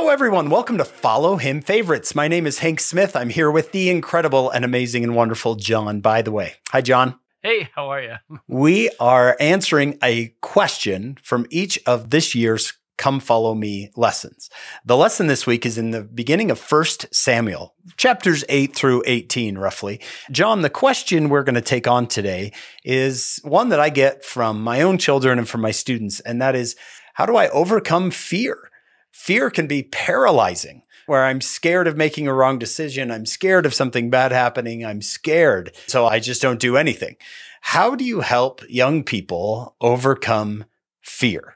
Hello, everyone. Welcome to Follow Him Favorites. My name is Hank Smith. I'm here with the incredible and amazing and wonderful John, Bytheway. Hi, John. Hey, how are you? We are answering a question from each of this year's Come Follow Me lessons. The lesson this week is in the beginning of 1 Samuel, chapters 8 through 18, roughly. John, the question we're going to take on today is one that I get from my own children and from my students, and that is how do I overcome fear? Fear can be paralyzing, where I'm scared of making a wrong decision. I'm scared of something bad happening. I'm scared. So I just don't do anything. How do you help young people overcome fear?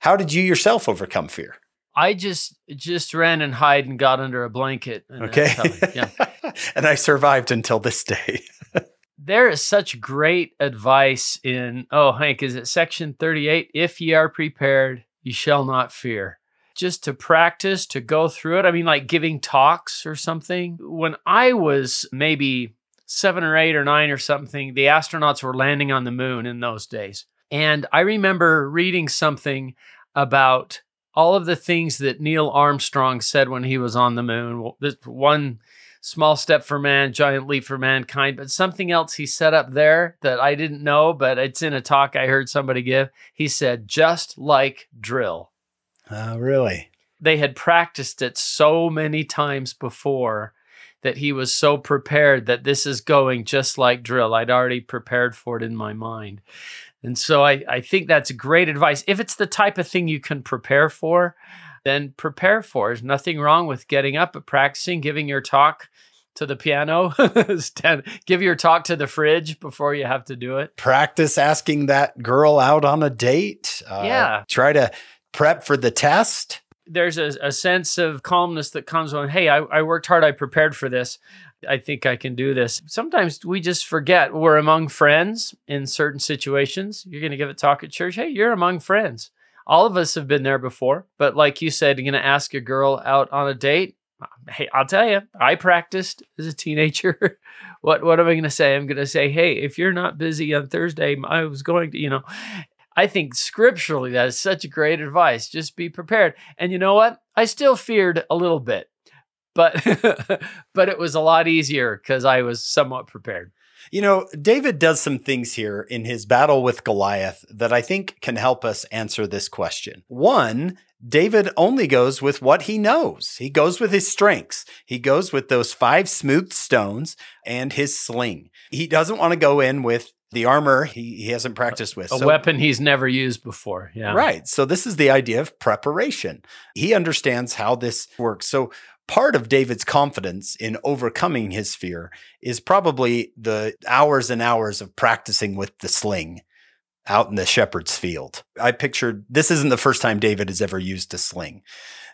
How did you yourself overcome fear? I just just ran and hide and got under a blanket. And okay. Yeah. and I survived until this day. there is such great advice in oh Hank, is it section 38? If ye are prepared, ye shall not fear just to practice, to go through it. I mean, like giving talks or something. When I was maybe seven or eight or nine or something, the astronauts were landing on the moon in those days. And I remember reading something about all of the things that Neil Armstrong said when he was on the moon. One small step for man, giant leap for mankind, but something else he set up there that I didn't know, but it's in a talk I heard somebody give. He said, just like drill. Oh, really? They had practiced it so many times before that he was so prepared that this is going just like drill. I'd already prepared for it in my mind. And so I, I think that's great advice. If it's the type of thing you can prepare for, then prepare for. There's nothing wrong with getting up and practicing, giving your talk to the piano, give your talk to the fridge before you have to do it. Practice asking that girl out on a date. Uh, yeah. Try to prep for the test? There's a, a sense of calmness that comes when, hey, I, I worked hard, I prepared for this. I think I can do this. Sometimes we just forget we're among friends in certain situations. You're going to give a talk at church. Hey, you're among friends. All of us have been there before. But like you said, you're going to ask a girl out on a date. Hey, I'll tell you, I practiced as a teenager. what what am I going to say? I'm going to say, hey, if you're not busy on Thursday, I was going to, you know, I think scripturally that is such great advice. Just be prepared. And you know what? I still feared a little bit, but but it was a lot easier because I was somewhat prepared. You know, David does some things here in his battle with Goliath that I think can help us answer this question. One, David only goes with what he knows. He goes with his strengths. He goes with those five smooth stones and his sling. He doesn't want to go in with the armor he, he hasn't practiced with. A so, weapon he's never used before. Yeah. Right. So this is the idea of preparation. He understands how this works. So part of David's confidence in overcoming his fear is probably the hours and hours of practicing with the sling out in the shepherd's field. I pictured this isn't the first time David has ever used a sling.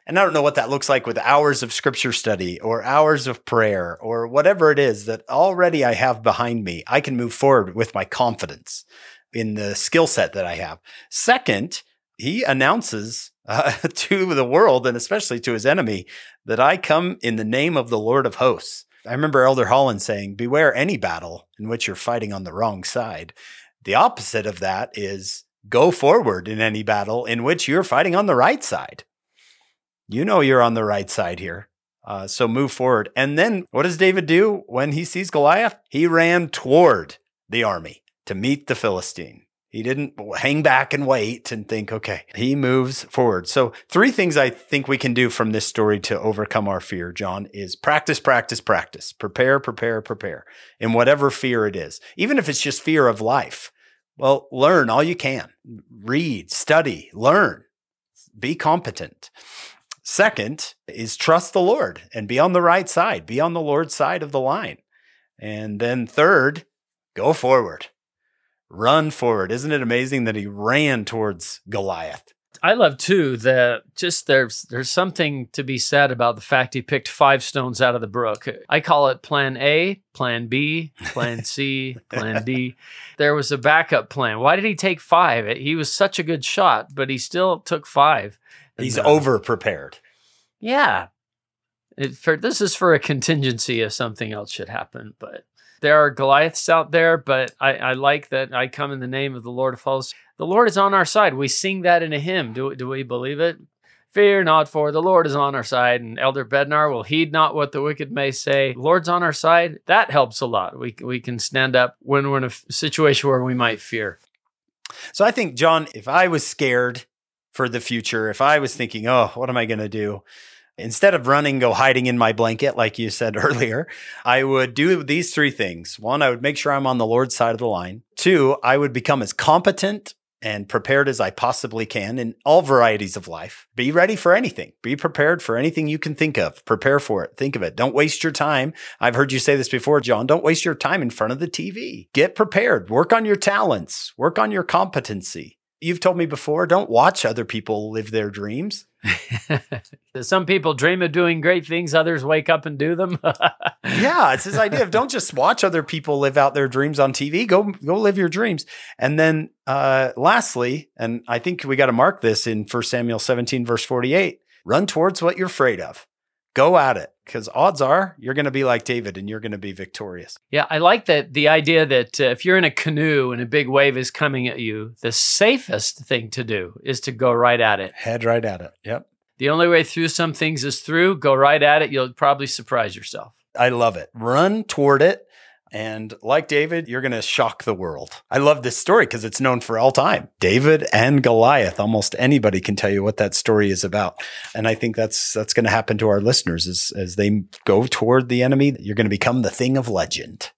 And I don't know what that looks like with hours of scripture study or hours of prayer or whatever it is that already I have behind me. I can move forward with my confidence in the skill set that I have. Second, he announces uh, to the world and especially to his enemy that I come in the name of the Lord of hosts. I remember Elder Holland saying, Beware any battle in which you're fighting on the wrong side. The opposite of that is go forward in any battle in which you're fighting on the right side you know you're on the right side here. Uh, so move forward. And then what does David do when he sees Goliath? He ran toward the army to meet the Philistine. He didn't hang back and wait and think, okay, he moves forward. So, three things I think we can do from this story to overcome our fear, John, is practice, practice, practice. Prepare, prepare, prepare in whatever fear it is, even if it's just fear of life. Well, learn all you can. Read, study, learn, be competent. Second is trust the Lord and be on the right side, be on the Lord's side of the line. And then third, go forward, run forward. Isn't it amazing that he ran towards Goliath? I love too that just there's there's something to be said about the fact he picked five stones out of the brook. I call it plan A, plan B, plan C, plan D. There was a backup plan. Why did he take five? He was such a good shot, but he still took five. He's uh, over prepared. Yeah. It, for, this is for a contingency if something else should happen. But there are Goliaths out there, but I, I like that I come in the name of the Lord of hosts. The Lord is on our side. We sing that in a hymn. Do, do we believe it? Fear not, for the Lord is on our side. And Elder Bednar will heed not what the wicked may say. Lord's on our side. That helps a lot. We, we can stand up when we're in a situation where we might fear. So I think, John, if I was scared for the future, if I was thinking, oh, what am I going to do? Instead of running, go hiding in my blanket, like you said earlier, I would do these three things. One, I would make sure I'm on the Lord's side of the line. Two, I would become as competent and prepared as I possibly can in all varieties of life. Be ready for anything. Be prepared for anything you can think of. Prepare for it. Think of it. Don't waste your time. I've heard you say this before, John. Don't waste your time in front of the TV. Get prepared. Work on your talents. Work on your competency. You've told me before, don't watch other people live their dreams. Some people dream of doing great things, others wake up and do them. yeah, it's this idea of don't just watch other people live out their dreams on TV. Go go live your dreams. And then uh, lastly, and I think we got to mark this in 1 Samuel 17, verse 48, run towards what you're afraid of. Go at it because odds are you're going to be like David and you're going to be victorious. Yeah, I like that the idea that uh, if you're in a canoe and a big wave is coming at you, the safest thing to do is to go right at it. Head right at it. Yep. The only way through some things is through. Go right at it. You'll probably surprise yourself. I love it. Run toward it. And like David, you're going to shock the world. I love this story because it's known for all time. David and Goliath. Almost anybody can tell you what that story is about. And I think that's that's going to happen to our listeners as as they go toward the enemy. You're going to become the thing of legend.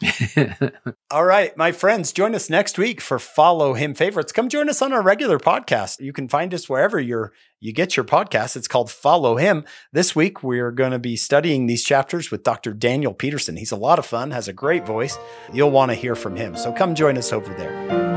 All right, my friends, join us next week for Follow Him Favorites. Come join us on our regular podcast. You can find us wherever you're you get your podcast. It's called Follow Him. This week we're going to be studying these chapters with Dr. Daniel Peterson. He's a lot of fun, has a great voice. You'll want to hear from him. So come join us over there.